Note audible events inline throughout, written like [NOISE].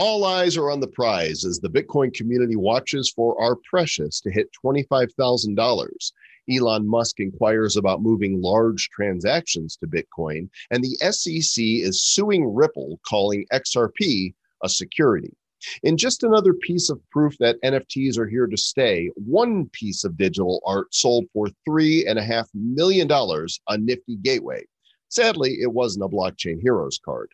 All eyes are on the prize as the Bitcoin community watches for our precious to hit $25,000. Elon Musk inquires about moving large transactions to Bitcoin, and the SEC is suing Ripple, calling XRP a security. In just another piece of proof that NFTs are here to stay, one piece of digital art sold for $3.5 million on Nifty Gateway. Sadly, it wasn't a Blockchain Heroes card.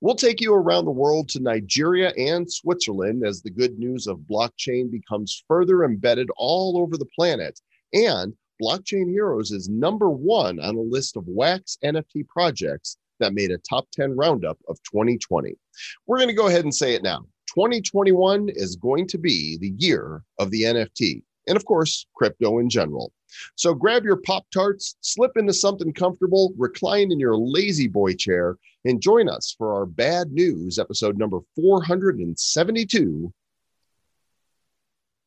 We'll take you around the world to Nigeria and Switzerland as the good news of blockchain becomes further embedded all over the planet. And Blockchain Heroes is number one on a list of Wax NFT projects that made a top 10 roundup of 2020. We're going to go ahead and say it now. 2021 is going to be the year of the NFT and, of course, crypto in general. So grab your Pop Tarts, slip into something comfortable, recline in your La-Z-Boy chair, and join us for our bad news episode number 472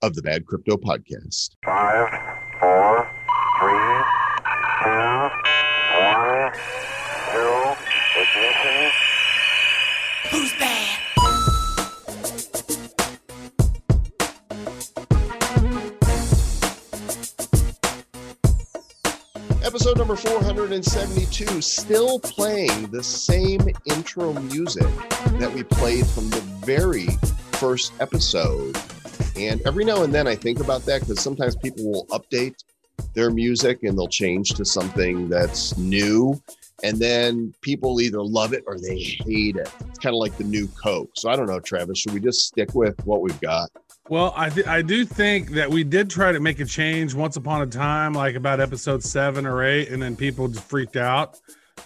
of the Bad Crypto Podcast. Five, Episode number 472, still playing the same intro music that we played from the very first episode. And every now and then I think about that because sometimes people will update their music and they'll change to something that's new. And then people either love it or they hate it. It's kind of like the new Coke. So I don't know, Travis, should we just stick with what we've got? Well, I th- I do think that we did try to make a change once upon a time, like about episode seven or eight, and then people just freaked out.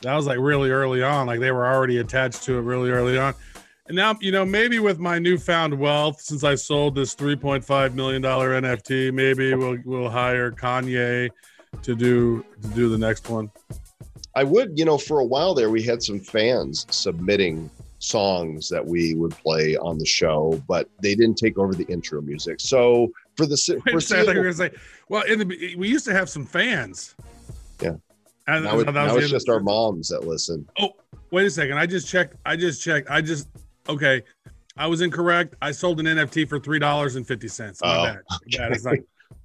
That was like really early on, like they were already attached to it really early on. And now, you know, maybe with my newfound wealth, since I sold this three point five million dollar NFT, maybe we'll we'll hire Kanye to do to do the next one. I would, you know, for a while there, we had some fans submitting songs that we would play on the show, but they didn't take over the intro music. So for the Wait a second, I thought you were foreseeable, gonna say, well, in the we used to have some fans. Yeah. And now, it- that was now it's just our moms that listen. Oh, wait a second. I just checked. I just checked. I just okay. I was incorrect. I sold an NFT for three dollars and fifty cents. My Oh, bad. My bad. Not-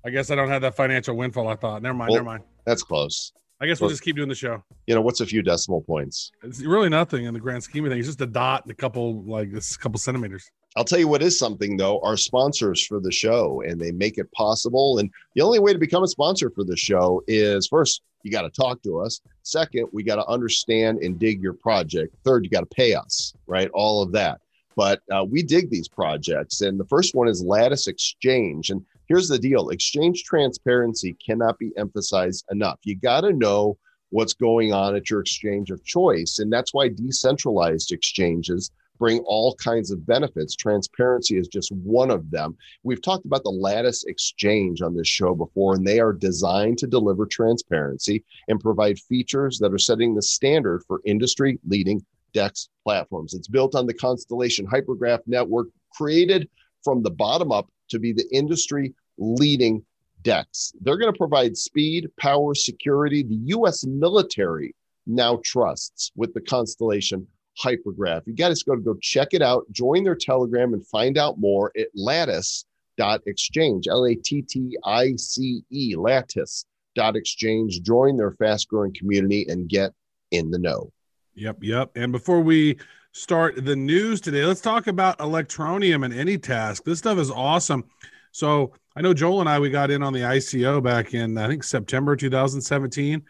I guess I don't have that financial windfall. I thought. Never mind. Well- never mind. That's close. I guess we'll just keep doing the show. You know, what's a few decimal points? It's really nothing in the grand scheme of things. It's just a dot and a couple like this couple centimeters. I'll tell you what is something though, our sponsors for the show, and they make it possible. And the only way to become a sponsor for the show is first, you got to talk to us. Second, we got to understand and dig your project. Third, you got to pay us, right? All of that. But uh, we dig these projects. And the first one is Lattice Exchange. And here's the deal exchange transparency cannot be emphasized enough. You got to know what's going on at your exchange of choice. And that's why decentralized exchanges bring all kinds of benefits. Transparency is just one of them. We've talked about the Lattice Exchange on this show before, and they are designed to deliver transparency and provide features that are setting the standard for industry leading DEX platforms. It's built on the Constellation Hypergraph network, created from the bottom up to be the industry leading DEX. They're going to provide speed, power, security. The US military now trusts with the Constellation Hypergraph. You guys go to go check it out, join their Telegram, and find out more at lattice.exchange, L A T T I C E, lattice.exchange. Join their fast growing community and get in the know. Yep, yep. And before we start the news today, let's talk about Electroneum and AnyTask. This stuff is awesome. So I know Joel and I we got in on the ICO back in I think September 2017.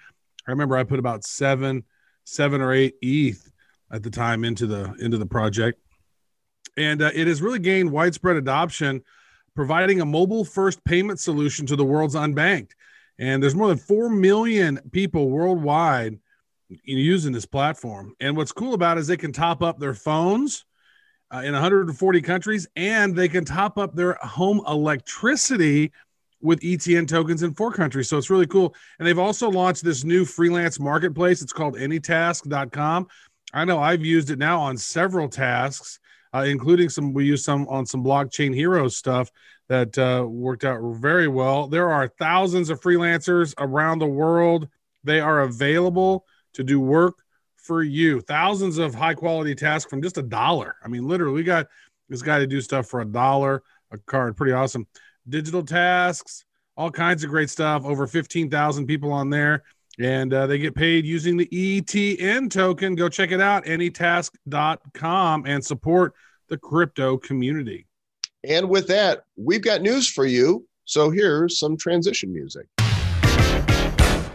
I remember I put about seven, seven or eight ETH at the time into the into the project, and uh, it has really gained widespread adoption, providing a mobile first payment solution to the world's unbanked. And there's more than four million people worldwide using this platform. And what's cool about it is they can top up their phones uh, in 140 countries, and they can top up their home electricity with ETN tokens in four countries. So it's really cool. And they've also launched this new freelance marketplace. It's called anytask.com. I know I've used it now on several tasks, uh, including some, we use some on some blockchain hero stuff that uh, worked out very well. There are thousands of freelancers around the world. They are available to do work for you. Thousands of high quality tasks from just a dollar. I mean, literally, we got this guy to do stuff for a dollar a card. Pretty awesome. Digital tasks, all kinds of great stuff. Over 15,000 people on there. And uh, they get paid using the ETN token. Go check it out, anytask.com, and support the crypto community. And with that, we've got news for you. So here's some transition music.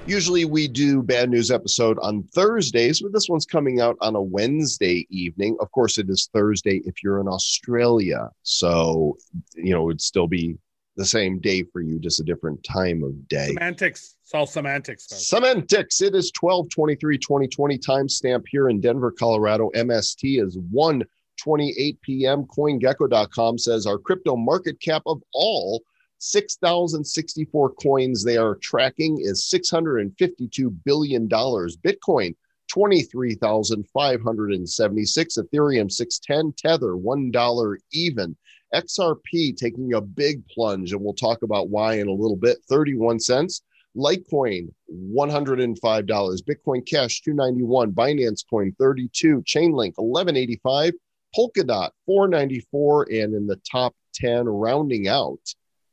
Usually we do bad news episode on Thursdays, but this one's coming out on a Wednesday evening. Of course, it is Thursday if you're in Australia. So, you know, it'd still be the same day for you, just a different time of day. Semantics. It's all semantics. folks. Semantics. It is 12 23 2020 timestamp here in Denver, Colorado. MST is 1 28 p.m. CoinGecko.com says our crypto market cap of all 6,064 coins they are tracking is $652 billion. Bitcoin, 23,576. Ethereum, 610. Tether, $1 even. XRP taking a big plunge, and we'll talk about why in a little bit, 31 cents. Litecoin, $105. Bitcoin Cash, 291. Binance Coin, 32. Chainlink, 1185. Polkadot, 494. And in the top 10, rounding out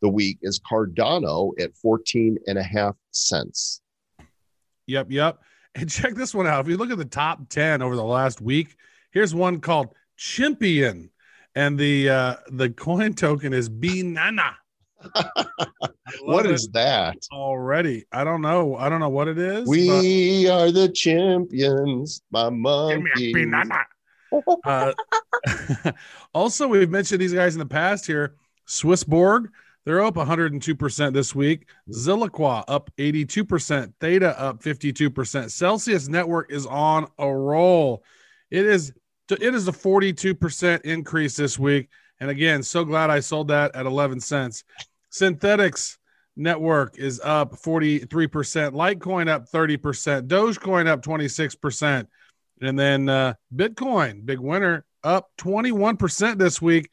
the week is Cardano at 14 and a half cents. Yep, yep. And [LAUGHS] check this one out. If you look at the top 10 over the last week, here's one called Chimpion. And the uh the coin token is Binana. [LAUGHS] What is that? already? I don't know. I don't know what it is. We are the champions, my but- monkey. Uh, [LAUGHS] also, we've mentioned these guys in the past here. Swissborg, they're up 102% this week. Zilliqa up 82%. Theta up 52%. Celsius Network is on a roll. It is it is a 42% increase this week. And again, so glad I sold that at 11 cents. Synthetix Network is up 43%. Litecoin up 30%. Dogecoin up 26%. And then uh, Bitcoin, big winner, up 21% this week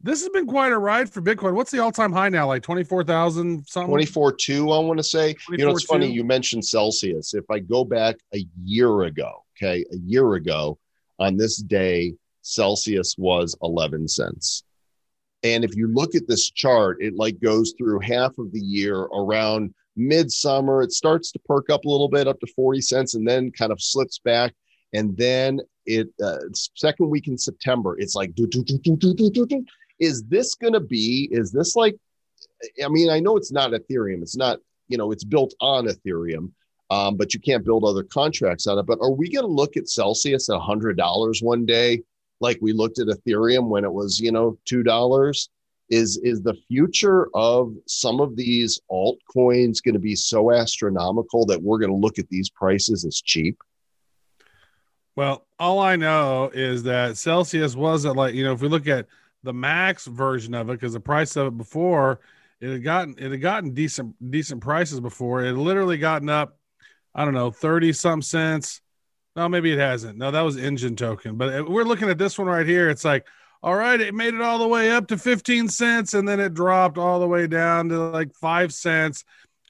this has been quite a ride for Bitcoin. What's the all time high now? Like 24,000 something? 24 2, I want to say. You know, it's two. funny you mentioned Celsius. If I go back a year ago, okay, a year ago on this day, Celsius was 11 cents. And if you look at this chart, it like goes through half of the year around midsummer. It starts to perk up a little bit up to 40 cents and then kind of slips back. And then it, uh, second week in September, it's like, do, do, do, do, do, do, do is this going to be, is this like, I mean, I know it's not Ethereum. It's not, you know, it's built on Ethereum, um, but you can't build other contracts on it. But are we going to look at Celsius at $100 one day, like we looked at Ethereum when it was, you know, $2? Is, is the future of some of these altcoins going to be so astronomical that we're going to look at these prices as cheap? Well, all I know is that Celsius wasn't like, you know, if we look at the max version of it, because the price of it before it had gotten it had gotten decent decent prices before. It literally gotten up, I don't know, 30 some cents. No, maybe it hasn't. No, that was Enjin token. But it- we're looking at this one right here. It's like, all right, it made it all the way up to 15 cents and then it dropped all the way down to like five cents.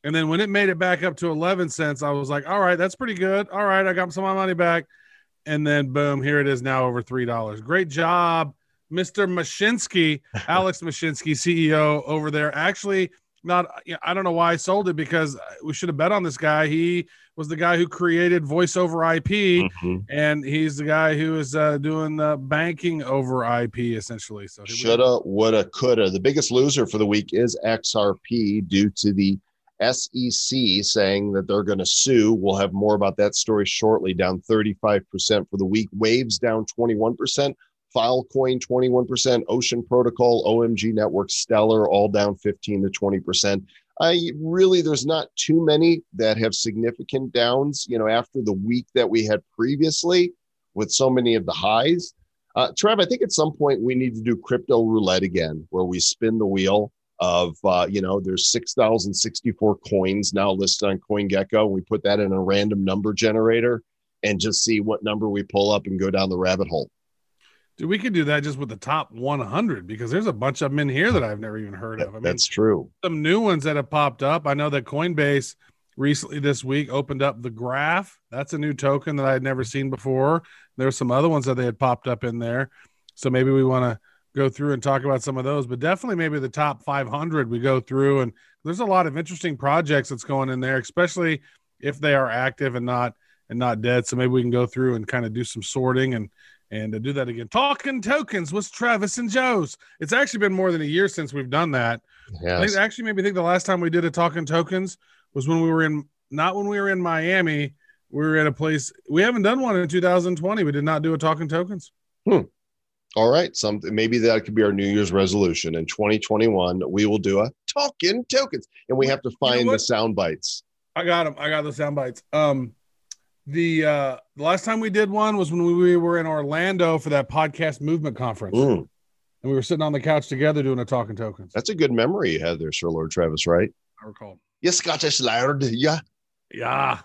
And then when it made it back up to 11 cents, I was like, all right, that's pretty good. All right, I got some of my money back. And then boom, here it is now over three dollars. Great job, Mr. Mashinsky, [LAUGHS] Alex Mashinsky, CEO over there. Actually, not I don't know why I sold it because we should have bet on this guy. He was the guy who created voice over IP, and he's the guy who is uh, doing the banking over IP essentially. So here we go. Shoulda, woulda, coulda. The biggest loser for the week is XRP due to the SEC saying that they're going to sue. We'll have more about that story shortly. Down 35% for the week. Waves down 21%. Filecoin 21%. Ocean Protocol, OMG Network, Stellar all down 15 to 20%. I really, there's not too many that have significant downs, you know, after the week that we had previously with so many of the highs. Uh, Trev, I think at some point we need to do crypto roulette again, where we spin the wheel of, uh, you know, there's 6,064 coins now listed on CoinGecko. We put that in a random number generator and just see what number we pull up and go down the rabbit hole. Dude, we could do that just with the top 100 because there's a bunch of them in here that I've never even heard of. I mean, That's true. some new ones that have popped up. I know that Coinbase recently this week opened up the graph. That's a new token that I had never seen before. There were some other ones that they had popped up in there. So maybe we want to go through and talk about some of those, but definitely maybe the top 500 we go through. And there's a lot of interesting projects that's going in there, especially if they are active and not and not dead. So maybe we can go through and kind of do some sorting and and to do that again. Talking tokens was Travis and Joe's. It's actually been more than a year since we've done that. I think actually maybe think the last time we did a talking tokens was when we were in not when we were in Miami. We were at a place we haven't done one in 2020. We did not do a talking tokens. Hmm. All right. Something maybe that could be our New Year's resolution. In 2021, we will do a talking tokens, and we have to know find the sound bites. I got them. I got the sound bites. Um, the uh, the last time we did one was when we were in Orlando for that podcast movement conference, Mm, and we were sitting on the couch together doing a talking tokens. that's a good memory you had there, Sir Lord Travis. Right? I recall. Yes, Scottish Laird. Yeah. Yeah.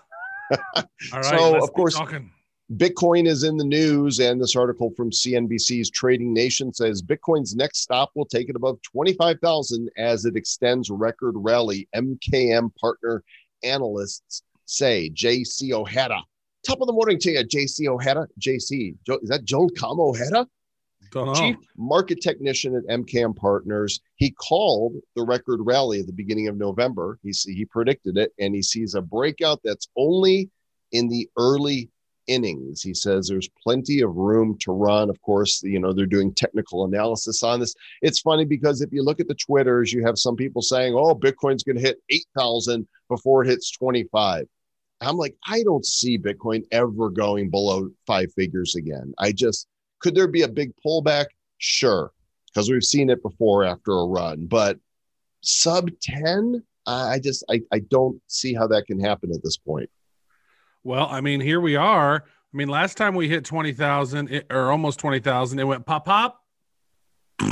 [LAUGHS] All right. So, of course- talking. Bitcoin is in the news, and this article from CNBC's Trading Nation says Bitcoin's next stop will take it above 25,000 as it extends record rally. MKM partner analysts say JC O'Hara. Top of the morning to you, JC O'Hara. JC, is that Joel Comm O'Hara? Chief market technician at MKM Partners. He called the record rally at the beginning of November. He he predicted it, and he sees a breakout that's only in the early innings. He says there's plenty of room to run. Of course, you know they're doing technical analysis on this. It's funny because if you look at the twitters, you have some people saying, "Oh, Bitcoin's going to hit eight thousand before it hits 25." I'm like, I don't see Bitcoin ever going below five figures again. I just could there be a big pullback? Sure, because we've seen it before after a run, but sub 10, I just I, I don't see how that can happen at this point. Well, I mean, here we are. I mean, last time we hit 20,000 or almost 20,000, it went pop, pop. [CLEARS THROAT]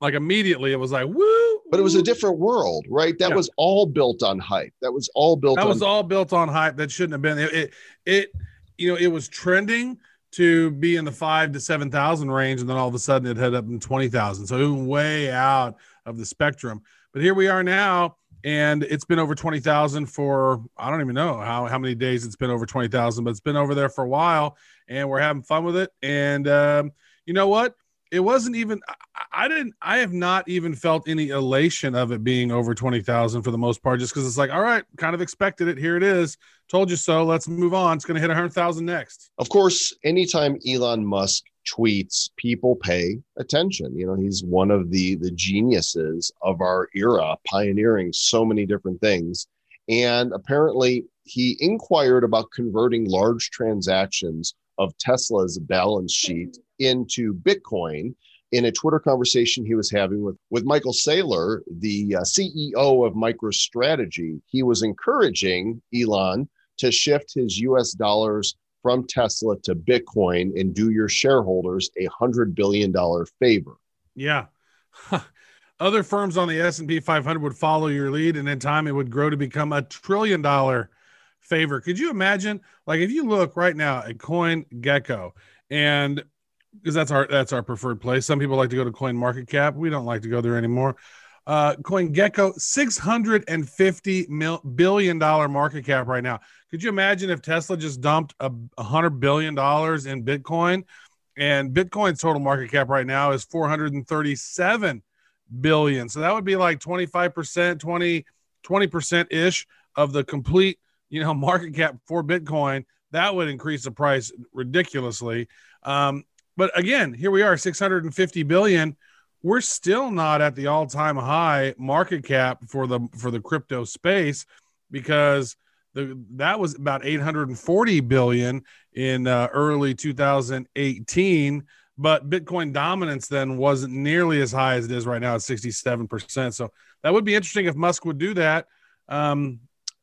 like immediately, it was like, woo. But it was a different world, right? That Yeah. was all built on hype. That was all built That on was all built on hype. That shouldn't have been. It, it, it, you know, it was trending to be in the five to 7,000 range. And then all of a sudden it hit up in 20,000. So it was way out of the spectrum. But here we are now. And it's been over 20,000 for, I don't even know how, how many days it's been over 20,000, but it's been over there for a while and we're having fun with it. And um, you know what? It wasn't even, I, I didn't, I have not even felt any elation of it being over 20,000 for the most part, just because it's like, all right, kind of expected it. Here it is. Told you so. Let's move on. It's going to hit 100,000 next. Of course, anytime Elon Musk tweets, people pay attention. You know, he's one of the the geniuses of our era, pioneering so many different things. And apparently, he inquired about converting large transactions of Tesla's balance sheet into Bitcoin in a Twitter conversation he was having with, with Michael Saylor, the uh, CEO of MicroStrategy. He was encouraging Elon to shift his US dollars from Tesla to Bitcoin and do your shareholders a hundred billion dollar favor. Yeah. [LAUGHS] Other firms on the S&P 500 would follow your lead and in time it would grow to become a trillion dollar favor. Could you imagine like if you look right now at Coin Gecko and because that's our that's our preferred place. Some people like to go to Coin Market Cap. We don't like to go there anymore. Uh, Coin Gecko, six hundred and fifty mil billion dollar market cap right now. Could you imagine if Tesla just dumped a hundred billion dollars in Bitcoin, and Bitcoin's total market cap right now is four hundred and thirty-seven billion. So that would be like twenty-five percent, 20 percent ish of the complete, you know, [LAUGHS] market cap for Bitcoin. That would increase the price ridiculously. Um, but again, here we are, 650 billion. We're still not at the all-time high market cap for the for the crypto space because the that was about 840 billion in uh, early 2018 but bitcoin dominance then wasn't nearly as high as it is right now at 67% so that would be interesting if musk would do that. Um,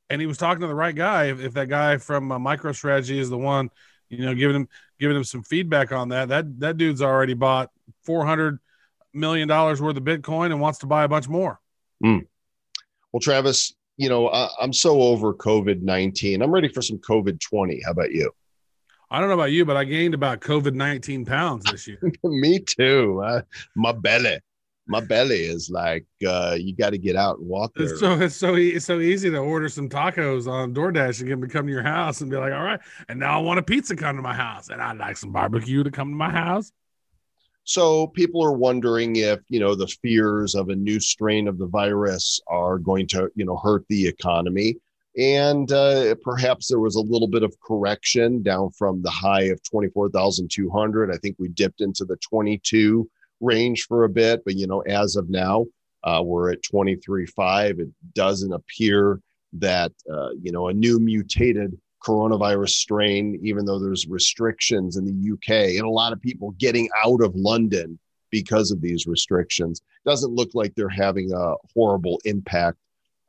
and he was talking to the right guy if, if that guy from uh, microstrategy is the one you know giving him giving him some feedback on that that that dude's already bought 400 million dollars worth of bitcoin and wants to buy a bunch more Well, Travis, you know, I, I'm so over COVID 19. I'm ready for some COVID 20. How about you? i don't know about you but i gained about covid-19 pounds this year [LAUGHS] Me too. Uh, my belly. My belly is like, uh, you got to get out and walk there. It's so it's so e- it's so easy to order some tacos on DoorDash and get them to come to your house and be like, all right, and now I want a pizza come to my house, and I'd like some barbecue to come to my house. So people are wondering if, you know, the fears of a new strain of the virus are going to, you know, hurt the economy. And uh, perhaps there was a little bit of correction down from the high of 24,200. I think we dipped into the 22 range for a bit, but, you know, as of now, uh, we're at 23.5. It doesn't appear that, uh, you know, a new mutated coronavirus strain, even though there's restrictions in the UK and a lot of people getting out of London because of these restrictions. Doesn't look like they're having a horrible impact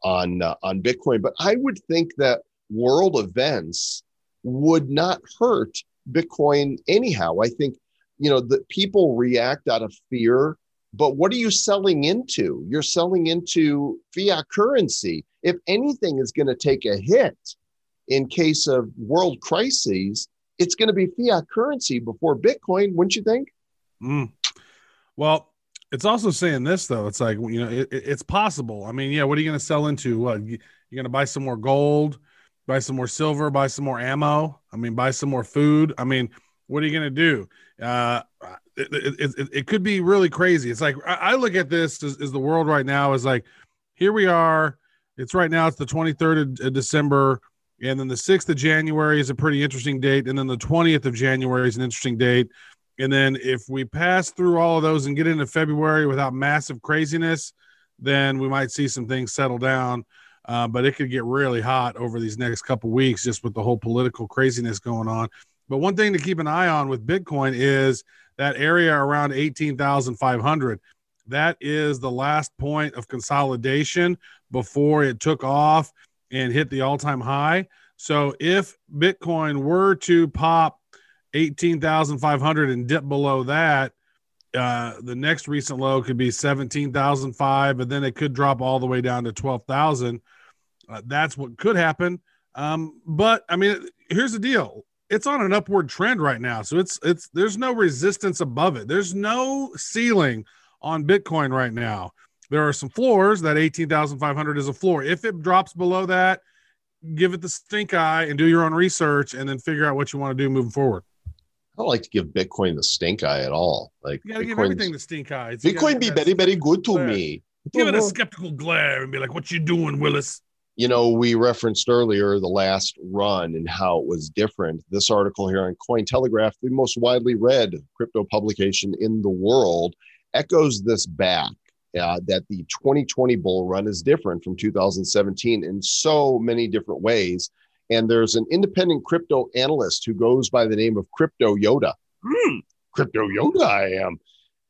on uh, on Bitcoin. But I would think that world events would not hurt Bitcoin anyhow. I think you know that people react out of fear. But what are you selling into? You're selling into fiat currency. If anything is going to take a hit, in case of world crises, it's going to be fiat currency before Bitcoin, wouldn't you think? Mm. Well, it's also saying this though. It's like you know, it, it's possible. I mean, yeah. What are you going to sell into? You're going to buy some more gold, buy some more silver, buy some more ammo. I mean, buy some more food. I mean, what are you going to do? Uh, it, it, it, it, could be really crazy. It's like I, look at this as, as the world right now is like, here we are. It's right now. It's the 23rd of December. And then the 6th of January is a pretty interesting date. And then the 20th of January is an interesting date. And then if we pass through all of those and get into February without massive craziness, then we might see some things settle down. Uh, but it could get really hot over these next couple weeks just with the whole political craziness going on. But one thing to keep an eye on with Bitcoin is that area around 18,500. That is the last point of consolidation before it took off and hit the all time high. So if Bitcoin were to pop 18,500 and dip below that, uh, the next recent low could be 17,005, but then it could drop all the way down to 12,000. Uh, that's what could happen. Um, but I mean, here's the deal. It's on an upward trend right now. So it's, it's, there's no resistance above it. There's no ceiling on Bitcoin right now. There are some floors. That 18,500 is a floor. If it drops below that, give it the stink eye and do your own research and then figure out what you want to do moving forward. I don't like to give Bitcoin the stink eye at all. Like you gotta give everything the stink eye. It's, Bitcoin be very, very good to glare. me. Give it a uh-huh. skeptical glare and be like, "What you doing, Willis?" You know, we referenced earlier the last run and how it was different. This article here on Cointelegraph, the most widely read crypto publication in the world, echoes this back uh, that the 2020 bull run is different from 2017 in so many different ways. And there's an independent crypto analyst who goes by the name of Crypto Yoda. Hmm, Crypto Yoda, I am.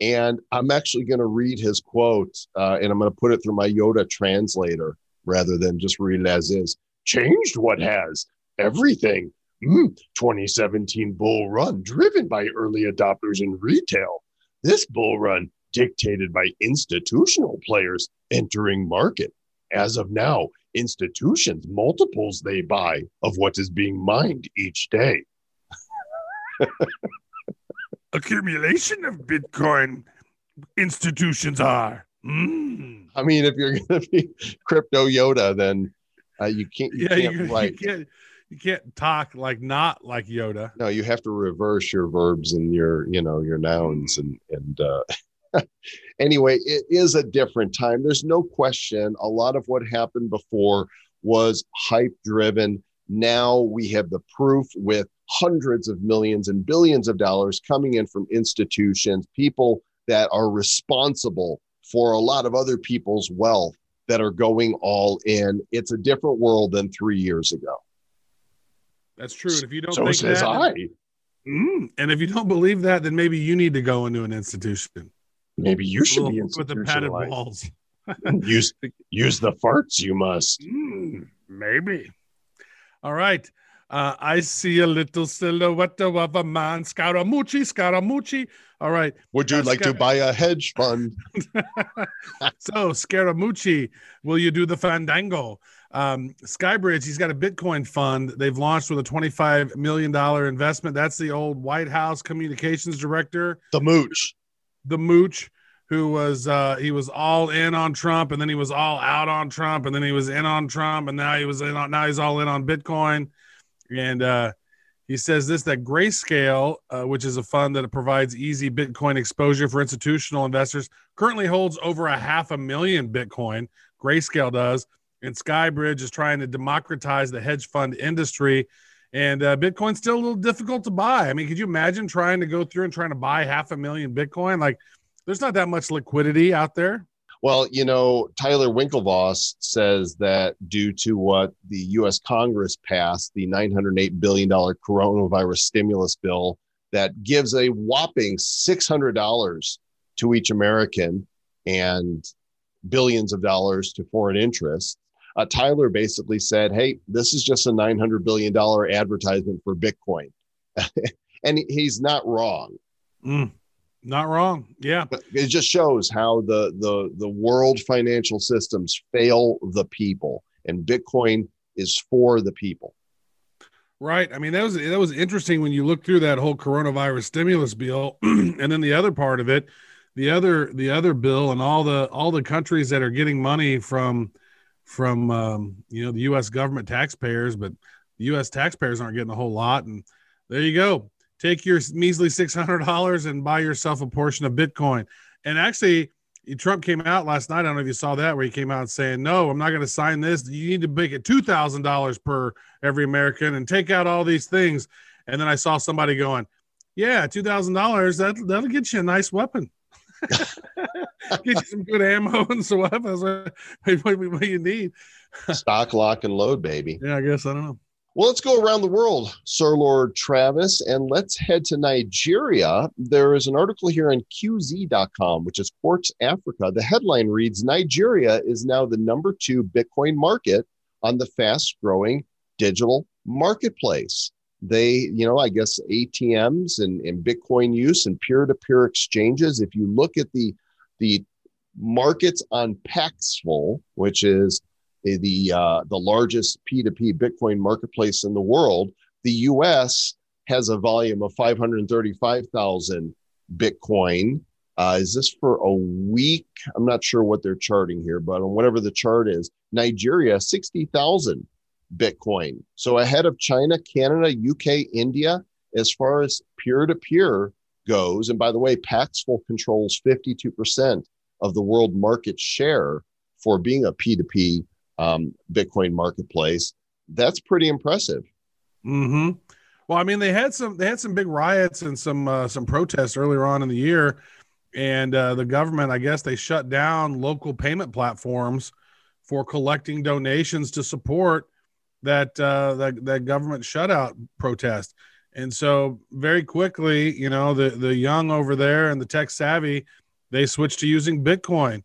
And I'm actually going to read his quote uh, and I'm going to put it through my Yoda translator rather than just read it as is. Changed what has? Everything. Mm, 2017 bull run driven by early adopters in retail. This bull run dictated by institutional players entering market. As of now, institutions multiples they buy of what is being mined each day. Accumulation of Bitcoin institutions are. Mm. I mean, if you're [LAUGHS] going to be crypto Yoda, then uh, you can't. You yeah, can't you, write. you can't. You can't talk like not like Yoda. No, you have to reverse your verbs and your, you know, your nouns and and uh, [LAUGHS] anyway, it is a different time. There's no question. A lot of what happened before was hype driven. Now we have the proof with hundreds of millions and billions of dollars coming in from institutions, people that are responsible for a lot of other people's wealth that are going all in. It's a different world than three years ago. That's true. And if you don't so think says that, I. Mm, and if you don't believe that, then maybe you need to go into an institution. Maybe you should be with the padded walls. [LAUGHS] use use the farts you must. Mm, maybe. All right. Uh, I see a little silhouette of a man. Scaramucci, Scaramucci. All right. Would you Uh, like to buy a hedge fund? [LAUGHS] so Scaramucci, will you do the fandango? Um, Skybridge, he's got a Bitcoin fund. They've launched with a $25 million investment. That's the old White House communications director, The mooch. the mooch, who was uh, he was all in on Trump, and then he was all out on Trump, and then he was in on Trump, and now he was in on now he's all in on Bitcoin, and uh, He says this that Grayscale, uh, which is a fund that provides easy Bitcoin exposure for institutional investors, currently holds over a half a million Bitcoin. Grayscale does. And Skybridge is trying to democratize the hedge fund industry. And uh, Bitcoin's still a little difficult to buy. I mean, could you imagine trying to go through and trying to buy half a million Bitcoin? Like, there's not that much liquidity out there. Well, you know, Tyler Winklevoss says that due to what the U.S. Congress passed, the $908 billion coronavirus stimulus bill that gives a whopping $600 to each American and billions of dollars to foreign interests. Uh, Tyler basically said, Hey, this is just a $900 billion advertisement for Bitcoin. [LAUGHS] and he's not wrong. Mm. Not wrong. Yeah. But it just shows how the the the world financial systems fail the people and Bitcoin is for the people. Right. I mean, that was that was interesting when you look through that whole coronavirus stimulus bill [CLEARS THROAT] and then the other part of it, the other the other bill and all the all the countries that are getting money from from um, you know the US government taxpayers, but the US taxpayers aren't getting a whole lot and there you go take your measly $600 and buy yourself a portion of Bitcoin. And actually, Trump came out last night. I don't know if you saw that, where he came out saying, No, I'm not going to sign this. You need to make it $2,000 per every American and take out all these things. And then I saw somebody going, Yeah, $2,000, that, that'll get you a nice weapon. [LAUGHS] get you some good ammo and some weapons. [LAUGHS] What, what, what you need. Stock, lock, and load, baby. Yeah, I guess. I don't know. Well, let's go around the world, Sir Lord Travis, and let's head to Nigeria. There is an article here on QZ.com, which is Quartz Africa. The headline reads Nigeria is now the number two Bitcoin market on the fast growing digital marketplace. They, you know, I guess ATMs and, and Bitcoin use and peer to peer exchanges. If you look at the, the markets on Paxful, which is the uh, the largest P2P Bitcoin marketplace in the world. The U.S. has a volume of 535,000 Bitcoin. Uh, is this for a week? I'm not sure what they're charting here, but on whatever the chart is, Nigeria 60,000 Bitcoin. So ahead of China, Canada, UK, India, as far as peer to peer goes. And by the way, Paxful controls 52% of the world market share for being a P2P um, Bitcoin marketplace. That's pretty impressive. Hmm. Well, I mean, they had some they had some big riots and some uh, some protests earlier on in the year, and uh, the government, I guess, they shut down local payment platforms for collecting donations to support that uh, that that government shutout protest. And so, very quickly, you know, the the young over there and the tech savvy, they switched to using Bitcoin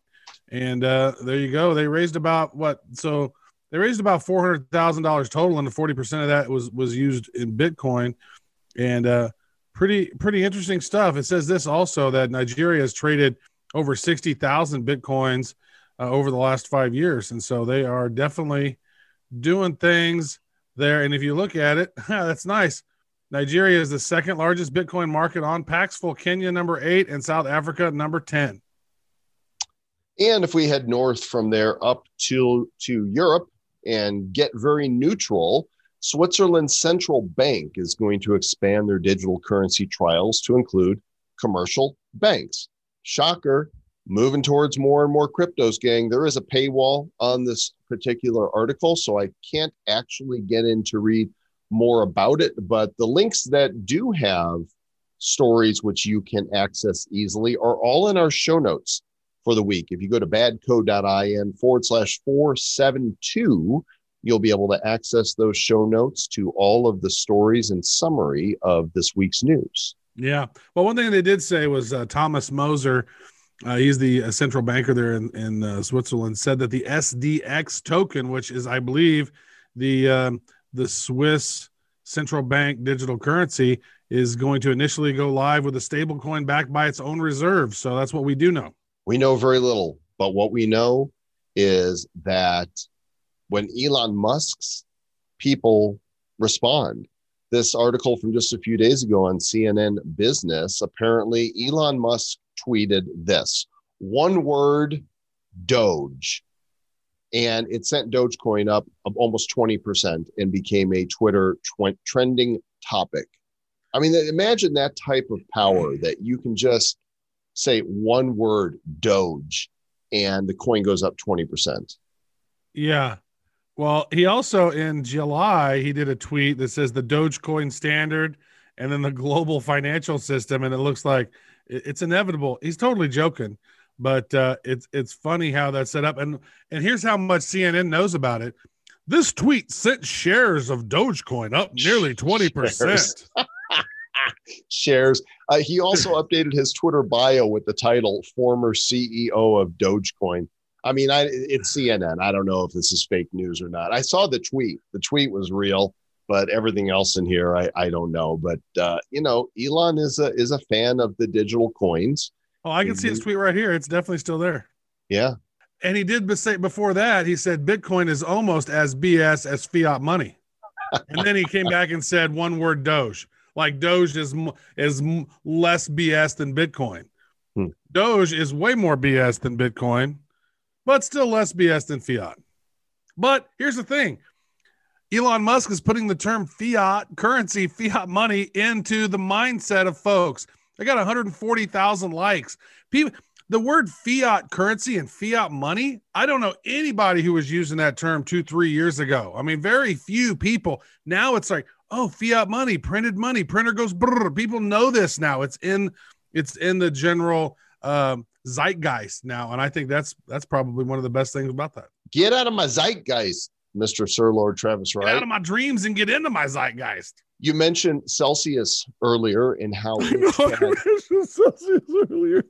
and uh, there you go. They raised about what? So they raised about four hundred thousand dollars total, and forty percent of that was was used in Bitcoin. And uh, pretty pretty interesting stuff. It says this also that Nigeria has traded over sixty thousand bitcoins uh, over the last five years, and so they are definitely doing things there. And if you look at it, [LAUGHS] that's nice. Nigeria is the second largest Bitcoin market on Paxful, Kenya number eight, and South Africa number ten. And if we head north from there up to, to Europe and get very neutral, Switzerland's central bank is going to expand their digital currency trials to include commercial banks. Shocker, moving towards more and more cryptos, gang. There is a paywall on this particular article, so I can't actually get in to read more about it. But the links that do have stories which you can access easily are all in our show notes for the week. If you go to badco.in forward slash 472, you'll be able to access those show notes to all of the stories and summary of this week's news. Yeah. Well, one thing they did say was uh, Thomas Moser, uh, he's the uh, central banker there in, in uh, Switzerland, said that the SDX token, which is, I believe, the um, the Swiss central bank digital currency, is going to initially go live with a stable coin backed by its own reserves. So that's what we do know. We know very little, but what we know is that when Elon Musk's people respond, this article from just a few days ago on CNN Business, apparently Elon Musk tweeted this one word Doge. And it sent Dogecoin up almost 20% and became a Twitter tw- trending topic. I mean, imagine that type of power that you can just say one word, Doge, and the coin goes up 20%. Yeah. Well, he also in July he did a tweet that says the Dogecoin standard and then the global financial system, and it looks like it's inevitable. He's totally joking, but uh, it's it's funny how that's set up. And and here's how much CNN knows about it. This tweet sent shares of Dogecoin up [LAUGHS] nearly twenty percent. [LAUGHS] Shares. Uh, he also [LAUGHS] updated his Twitter bio with the title "Former CEO of Dogecoin." I mean, I, it's CNN. I don't know if this is fake news or not. I saw the tweet. The tweet was real, but everything else in here, I, I don't know. But uh, you know, Elon is a is a fan of the digital coins. Oh, I can see his tweet right here. It's definitely still there. Yeah, And he did say before that, he said Bitcoin is almost as BS as fiat money. And then he came back and said one word Doge. Like Doge is is less BS than Bitcoin. Hmm. Doge is way more BS than Bitcoin, but still less BS than fiat. But here's the thing. Elon Musk is putting the term fiat currency, fiat money into the mindset of folks. I got 140,000 likes. People the word fiat currency and fiat money, I don't know anybody who was using that term two, three years ago. I mean, very few people. Now it's like, oh, fiat money, printed money, printer goes brrr. People know this now. It's in it's in the general um, zeitgeist now, and I think that's that's probably one of the best things about that. get out of my zeitgeist, Mister Sir Lord Travis Get out of my dreams and get into my zeitgeist. you mentioned Celsius earlier and how [LAUGHS] it's had, Celsius earlier.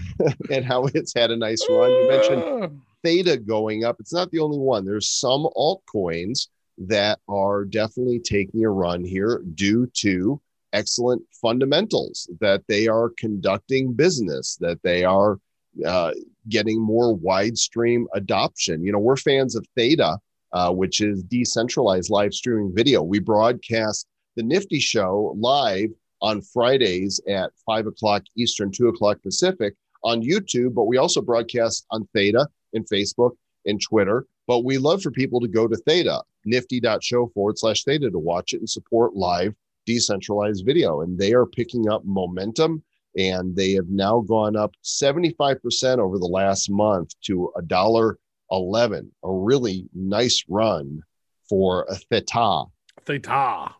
[LAUGHS] and how it's had a nice run. You mentioned Ah. theta going up. It's not the only one. There's some altcoins that are definitely taking a run here due to excellent fundamentals that they are conducting business, that they are uh, getting more wide stream adoption. You know, we're fans of Theta, uh, which is decentralized live streaming video. We broadcast the Nifty Show live on Fridays at five o'clock Eastern, two o'clock Pacific on YouTube, but we also broadcast on Theta and Facebook and Twitter. But we love for people to go to Theta, nifty.show forward slash Theta to watch it and support live decentralized video. And they are picking up momentum and they have now gone up 75% over the last month to a dollar 11, a really nice run for a Theta. Theta.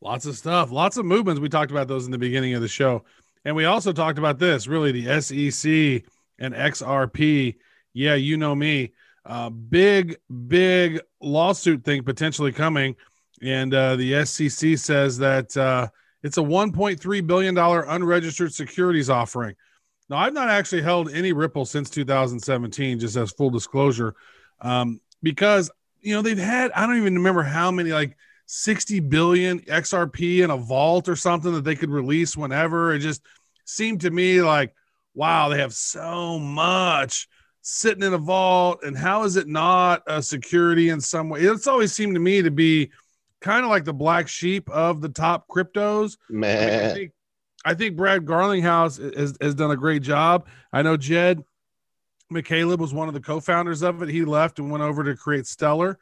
Lots of stuff, lots of movements. We talked about those in the beginning of the show. And we also talked about this really the SEC and XRP. Yeah, you know me. Uh, big, big lawsuit thing potentially coming. And uh, the SEC says that uh, it's a $1.3 billion unregistered securities offering. Now, I've not actually held any Ripple since 2017, just as full disclosure, um, because, you know, they've had, I don't even remember how many, like, 60 billion XRP in a vault or something that they could release whenever. It just seemed to me like, wow, they have so much sitting in a vault. And how is it not a security in some way? It's always seemed to me to be kind of like the black sheep of the top cryptos. I, mean, I Man, think I think Brad Garlinghouse has, has done a great job. I know Jed McCaleb was one of the co-founders of it. He left and went over to create Stellar,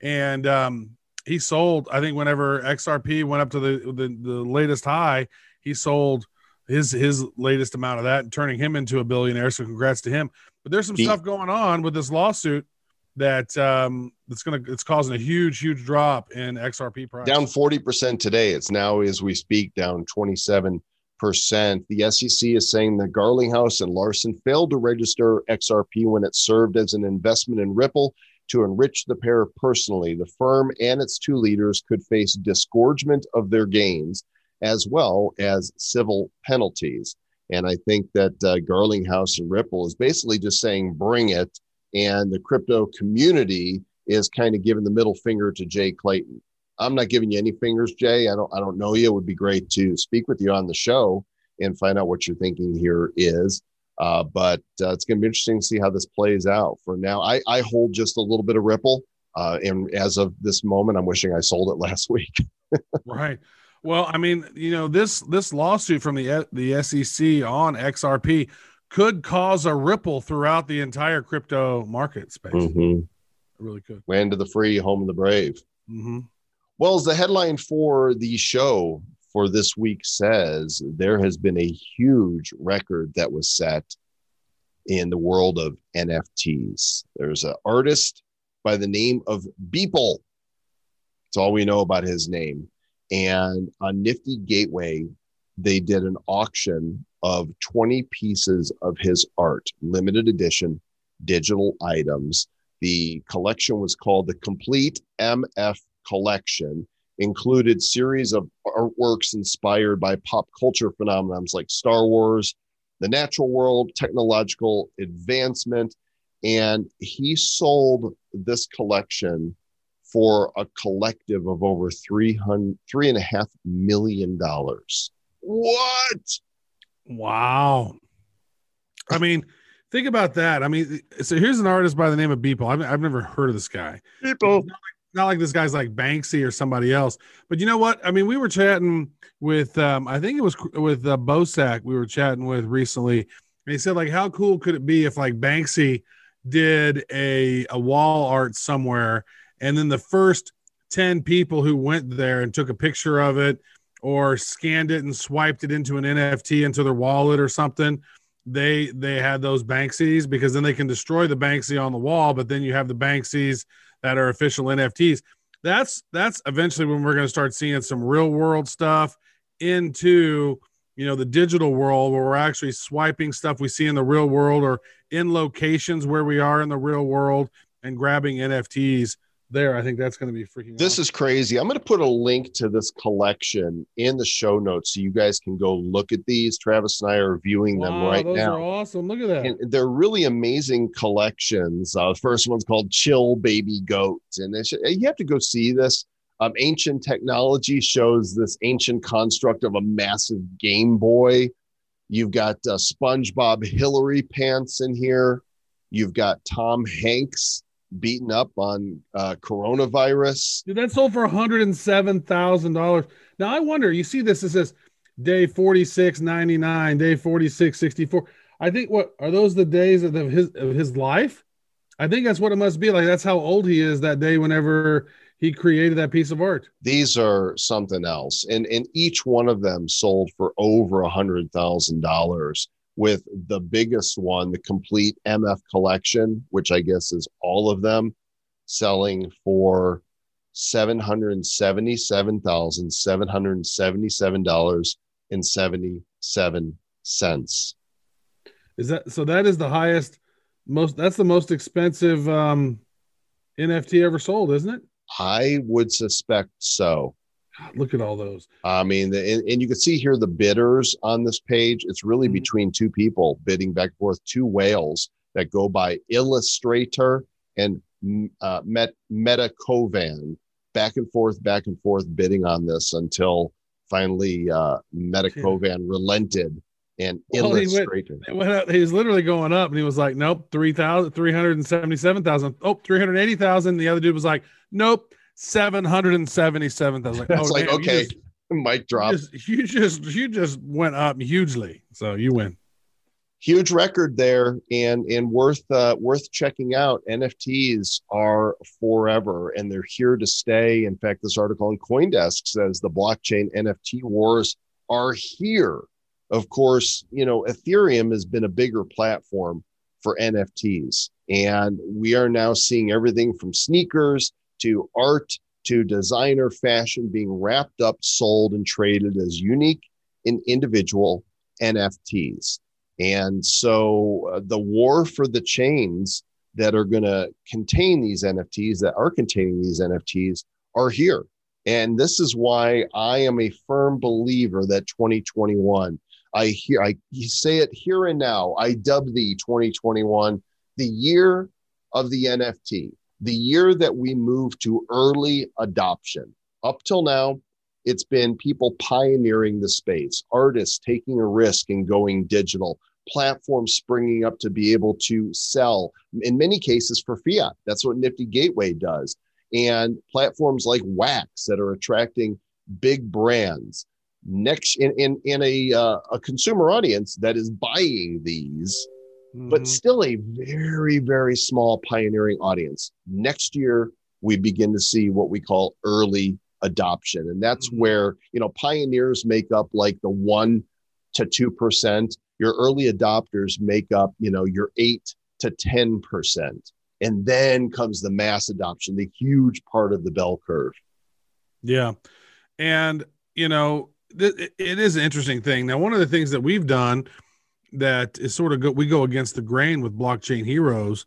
and um, he sold. I think whenever XRP went up to the, the the latest high, he sold his his latest amount of that, and turning him into a billionaire. So congrats to him. But there's some He- stuff going on with this lawsuit that um, that's gonna it's causing a huge huge drop in XRP price. down 40% today. It's now, as we speak, down 27%. The SEC is saying that Garlinghouse and Larsen failed to register XRP when it served as an investment in Ripple to enrich the pair personally. The firm and its two leaders could face disgorgement of their gains as well as civil penalties. And I think that uh, Garlinghouse and Ripple is basically just saying, bring it. And the crypto community is kind of giving the middle finger to Jay Clayton. I'm not giving you any fingers, Jay. I don't I don't know you. It would be great to speak with you on the show and find out what your thinking here is. Uh, but uh, it's going to be interesting to see how this plays out. For now, I, I hold just a little bit of Ripple. Uh, and as of this moment, I'm wishing I sold it [LAUGHS] last week. Right. Well, I mean, you know, this this lawsuit from the the SEC on XRP could cause a ripple throughout the entire crypto market space. Mm-hmm. really could. Land of the free, home of the brave. hmm Well, as the headline for the show for this week says, there has been a huge record that was set in the world of NFTs. There's an artist by the name of Beeple. That's all we know about his name. And on Nifty Gateway, they did an auction of 20 pieces of his art, limited edition digital items. The collection was called the Complete MF Collection, included series of artworks inspired by pop culture phenomenons like Star Wars, the natural world, technological advancement, and he sold this collection for a collective of over three hundred three and a half million dollars. What? Wow. I mean, think about that. I mean, so here's an artist by the name of Beeple. I've, I've never heard of this guy. People. Not like, not like this guy's like Banksy or somebody else. But you know what? I mean, we were chatting with, um, I think it was with uh, Bosack we were chatting with recently. And he said, like, how cool could it be if like Banksy did a, a wall art somewhere and then the first 10 people who went there and took a picture of it or scanned it and swiped it into an NFT into their wallet or something, they they had those Banksies because then they can destroy the Banksy on the wall, but then you have the Banksies that are official NFTs. That's that's eventually when we're going to start seeing some real world stuff into you know the digital world where we're actually swiping stuff we see in the real world or in locations where we are in the real world and grabbing NFTs there. I think that's going to be freaking. This awesome. is crazy. I'm going to put a link to this collection in the show notes so you guys can go look at these. Travis and I are viewing them Wow, right those now. Those are awesome. Look at that. and they're really amazing collections. Uh, the first one's called Chill Baby Goat, and it's, you have to go see this. Um, ancient technology shows this ancient construct of a massive Game Boy. You've got uh, SpongeBob Hillary pants in here. You've got Tom Hanks beaten up on uh, coronavirus. Dude, that sold for $107,000. Now I wonder, you see this, it says day 46.99, day 46.64. I think what are those the days of the- his of his life? I think that's what it must be like. That's how old he is that day whenever he created that piece of art. These are something else, and and each one of them sold for over a hundred thousand dollars. With the biggest one, the complete MF collection, which I guess is all of them, selling for seven hundred seventy-seven thousand seven hundred seventy-seven dollars and seventy-seven cents. Is that so that is the highest most that's the most expensive um NFT ever sold, isn't it? I would suspect so. Look at all those. I mean, the, and, and you can see here the bidders on this page. It's really Mhm. between two people bidding back and forth, two whales that go by Illustrator and mm, uh, Met, Meta Covan, back and forth, back and forth, bidding on this until finally uh, Meta Yeah. Relented and Well, he went- Illustrator. It went up, he was literally going up and he was like, Nope, 3,000, 377,000. Oh, 380,000. The other dude was like, Nope, 777,000. Like, It's like, damn, okay, just- Mic You just, you just you just went up hugely. So you win. huge record there and and worth uh, worth checking out nfts are forever and they're here to stay in fact this article on coindesk says the blockchain nft wars are here of course you know ethereum has been a bigger platform for nfts and we are now seeing everything from sneakers to art to designer fashion being wrapped up sold and traded as unique and individual nfts and so uh, the war for the chains that are going to contain these NFTs, that are containing these NFTs, are here. And this is why I am a firm believer that 2021, I hear, I say it here and now, I dub the 2021 the year of the NFT, the year that we move to early adoption. Up till now, it's been people pioneering the space, artists taking a risk and going digital, platforms springing up to be able to sell, in many cases for fiat. That's what Nifty Gateway does. And platforms like Wax that are attracting big brands. Next, in, in, in a, uh, a consumer audience that is buying these, but Mhm. still a very, very small pioneering audience. Next year, we begin to see what we call early adoption. And that's Mhm. where, you know, pioneers make up like the one to 2%. Your early adopters make up, you know, your eight to 10%. And then comes the mass adoption, the huge part of the bell curve. Yeah. And, you know, th- it is an interesting thing. Now, one of the things that we've done that is sort of we go against the grain with blockchain heroes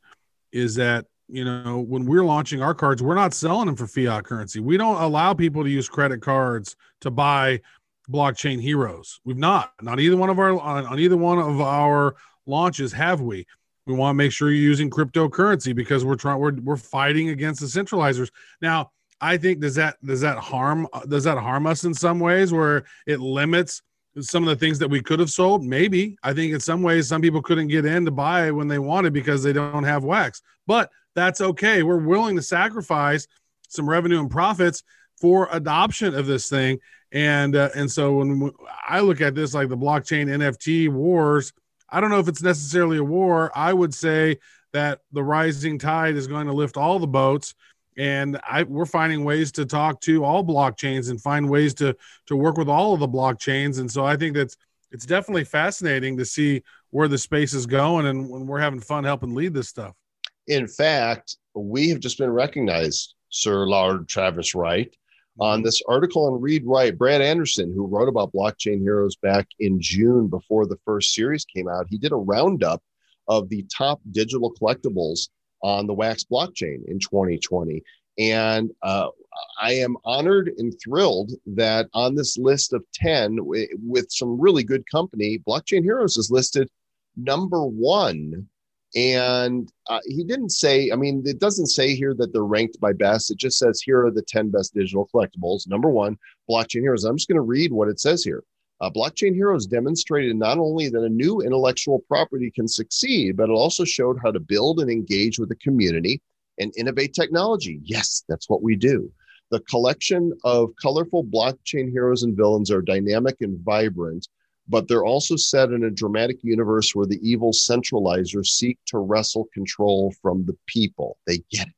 is that, you know, when we're launching our cards, we're not selling them for fiat currency. We don't allow people to use credit cards to buy blockchain heroes. We've not, not either one of our, on, on either one of our launches have we. We want to make sure you're using cryptocurrency because we're trying, we're, we're fighting against the centralizers. Now, I think does that does that harm uh, does that harm us in some ways where it limits some of the things that we could have sold? Maybe. I think in some ways some people couldn't get in to buy when they wanted because they don't have wax. But that's okay. We're willing to sacrifice some revenue and profits for adoption of this thing. And uh, and so when I look at this like the blockchain NFT wars, I don't know if it's necessarily a war. I would say that the rising tide is going to lift all the boats and I we're finding ways to talk to all blockchains and find ways to to work with all of the blockchains. And so I think that's it's definitely fascinating to see where the space is going and when we're having fun helping lead this stuff. In fact, we have just been recognized, Sir Lord Travis Wright, on mm-hmm. this article on ReadWrite. Brad Anderson, who wrote about blockchain heroes back in June before the first series came out, he did a roundup of the top digital collectibles on the Wax blockchain in 2020. And uh, I am honored and thrilled that on this list of 10, w- with some really good company, Blockchain Heroes is listed number one. And uh, he didn't say, I mean, it doesn't say here that they're ranked by best. It just says here are the 10 best digital collectibles. Number one, Blockchain Heroes. I'm just going to read what it says here. Uh, Blockchain Heroes demonstrated not only that a new intellectual property can succeed, but it also showed how to build and engage with the community and innovate technology. Yes, that's what we do. The collection of colorful blockchain heroes and villains are dynamic and vibrant, but they're also set in a dramatic universe where the evil centralizers seek to wrestle control from the people. They get it.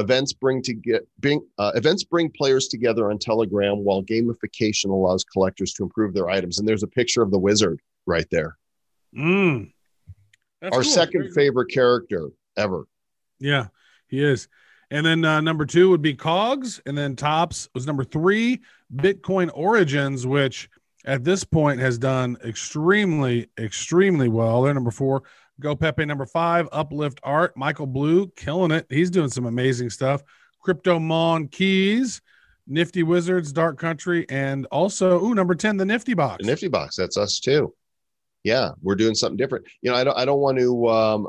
Events bring to get bring, uh, events bring players together on Telegram, while gamification allows collectors to improve their items. And there's a picture of the wizard right there. Mm. Our cool. second favorite character ever. Yeah, he is. And then uh, number two would be Cogs, and then Topps was number three, Bitcoin Origins, which at this point has done extremely, extremely well. They're number four. Go Pepe number five, Uplift Art, Michael Blue killing it. He's doing some amazing stuff. CryptoMonKeys, Nifty Wizards, Dark Country, and also ooh number ten, the Nifty Box. The Nifty Box, that's us too. Yeah, we're doing something different. You know, I don't I don't want to um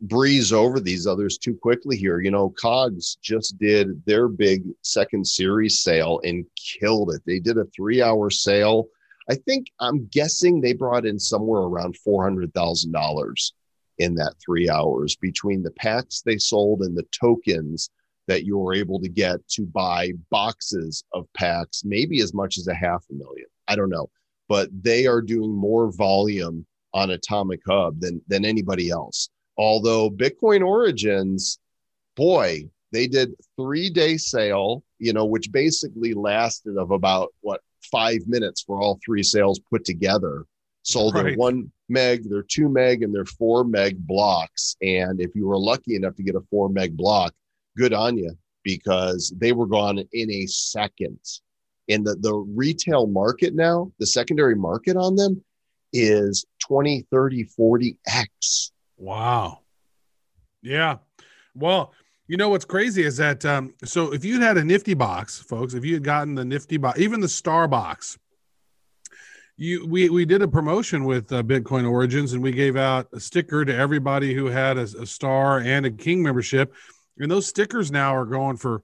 breeze over these others too quickly here. You know, Cogs just did their big second series sale and killed it. They did a three hour sale. I think I'm guessing they brought in somewhere around four hundred thousand dollars in that three hours between the packs they sold and the tokens that you were able to get to buy boxes of packs, maybe as much as a half a million. I don't know, but they are doing more volume on AtomicHub than than anybody else. Although Bitcoin Origins, boy, they did three day sale, you know, which basically lasted of about what five minutes for all three sales put together. Sold Right. one meg, their two meg, and their four meg blocks. And if you were lucky enough to get a four meg block, good on you because they were gone in a second. And the, the retail market now, the secondary market on them is 20, 30, 40x. Wow. Yeah. Well, you know what's crazy is that um, so if you had a nifty box, folks, if you had gotten the nifty box, even the star box, you we we did a promotion with uh, Bitcoin Origins and we gave out a sticker to everybody who had a, a star and a king membership, and those stickers now are going for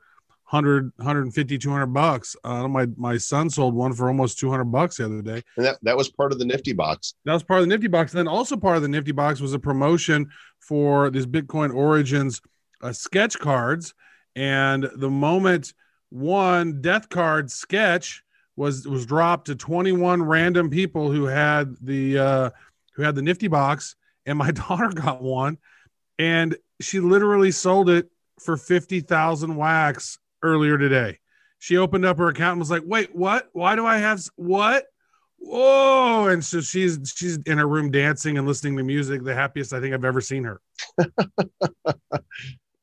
100 150 200 bucks uh, my my son sold one for almost 200 bucks the other day And that, that was part of the nifty box. that was part of the Nifty Box. And then also part of the Nifty Box was a promotion for this Bitcoin Origins uh, sketch cards. And the moment one death card sketch was was dropped to 21 random people who had the uh, who had the Nifty Box, and my [LAUGHS] daughter got one, and she literally sold it for 50,000 wax earlier today. she opened up her account and was like, "Wait, what? Why do I have what?" Whoa! And so she's she's in her room dancing and listening to music. The happiest I think I've ever seen her. [LAUGHS]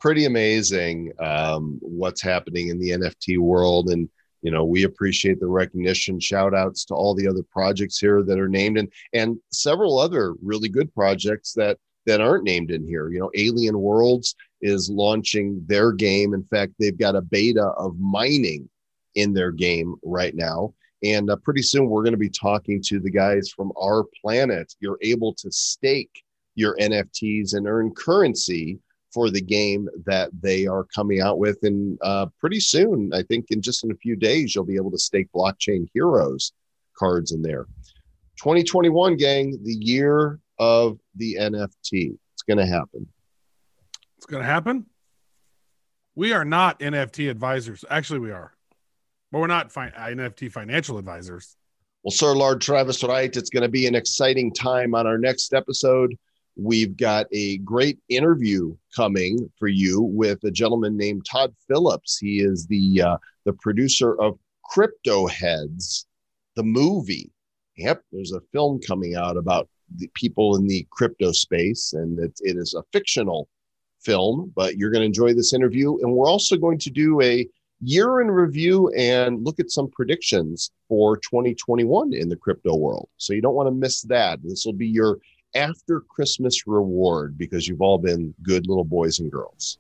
pretty amazing um, what's happening in the NFT world. And, you know, we appreciate the recognition. Shout outs to all the other projects here that are named and, and several other really good projects that, that aren't named in here. You know, Alien Worlds is launching their game. In fact, they've got a beta of mining in their game right now. And uh, pretty soon we're going to be talking to the guys from our planet. You're able to stake your NFTs and earn currency for the game that they are coming out with. And uh, pretty soon, I think in just in a few days, you'll be able to stake Blockchain Heroes cards in there. 2021, gang, the year of the NFT. It's going to happen. It's going to happen. We are not NFT advisors. Actually, we are, but we're not fi- NFT financial advisors. Well, Sir Lord Travis Wright, it's going to be an exciting time on our next episode. We've got a great interview coming for you with a gentleman named Todd Phillips. He is the uh, the producer of Crypto Heads, the movie. Yep, there's a film coming out about the people in the crypto space, and it, it is a fictional film. But you're going to enjoy this interview, and we're also going to do a year in review and look at some predictions for 2021 in the crypto world. So you don't want to miss that. This will be your after Christmas reward because you've all been good little boys and girls.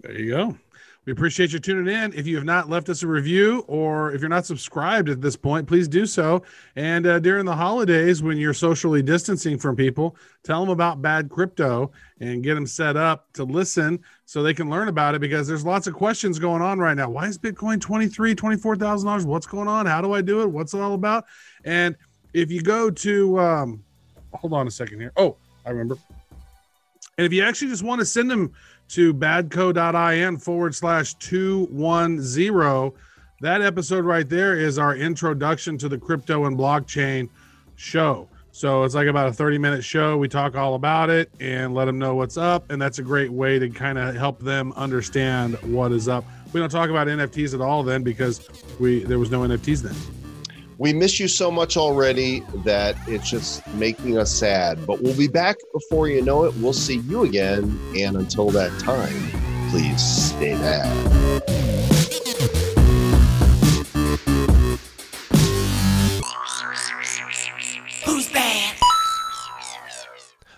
There you go. We appreciate you tuning in. If you have not left us a review or if you're not subscribed at this point, please do so. And uh, during the holidays, when you're socially distancing from people, tell them about bad crypto and get them set up to listen so they can learn about it because there's lots of questions going on right now. Why is Bitcoin $23,000, $24,000? What's going on? How do I do it? What's it all about? And if you go to, um, hold on a second here. Oh, I remember. And if you actually just want to send them to badco.in forward slash 210, that episode right there is our introduction to the crypto and blockchain show. So it's like about a 30 minute show. We talk all about it and let them know what's up. And that's a great way to kind of help them understand what is up. We don't talk about NFTs at all then because we there was no NFTs then. We miss you so much already that it's just making us sad. But we'll be back before you know it. We'll see you again. And until that time, please stay bad.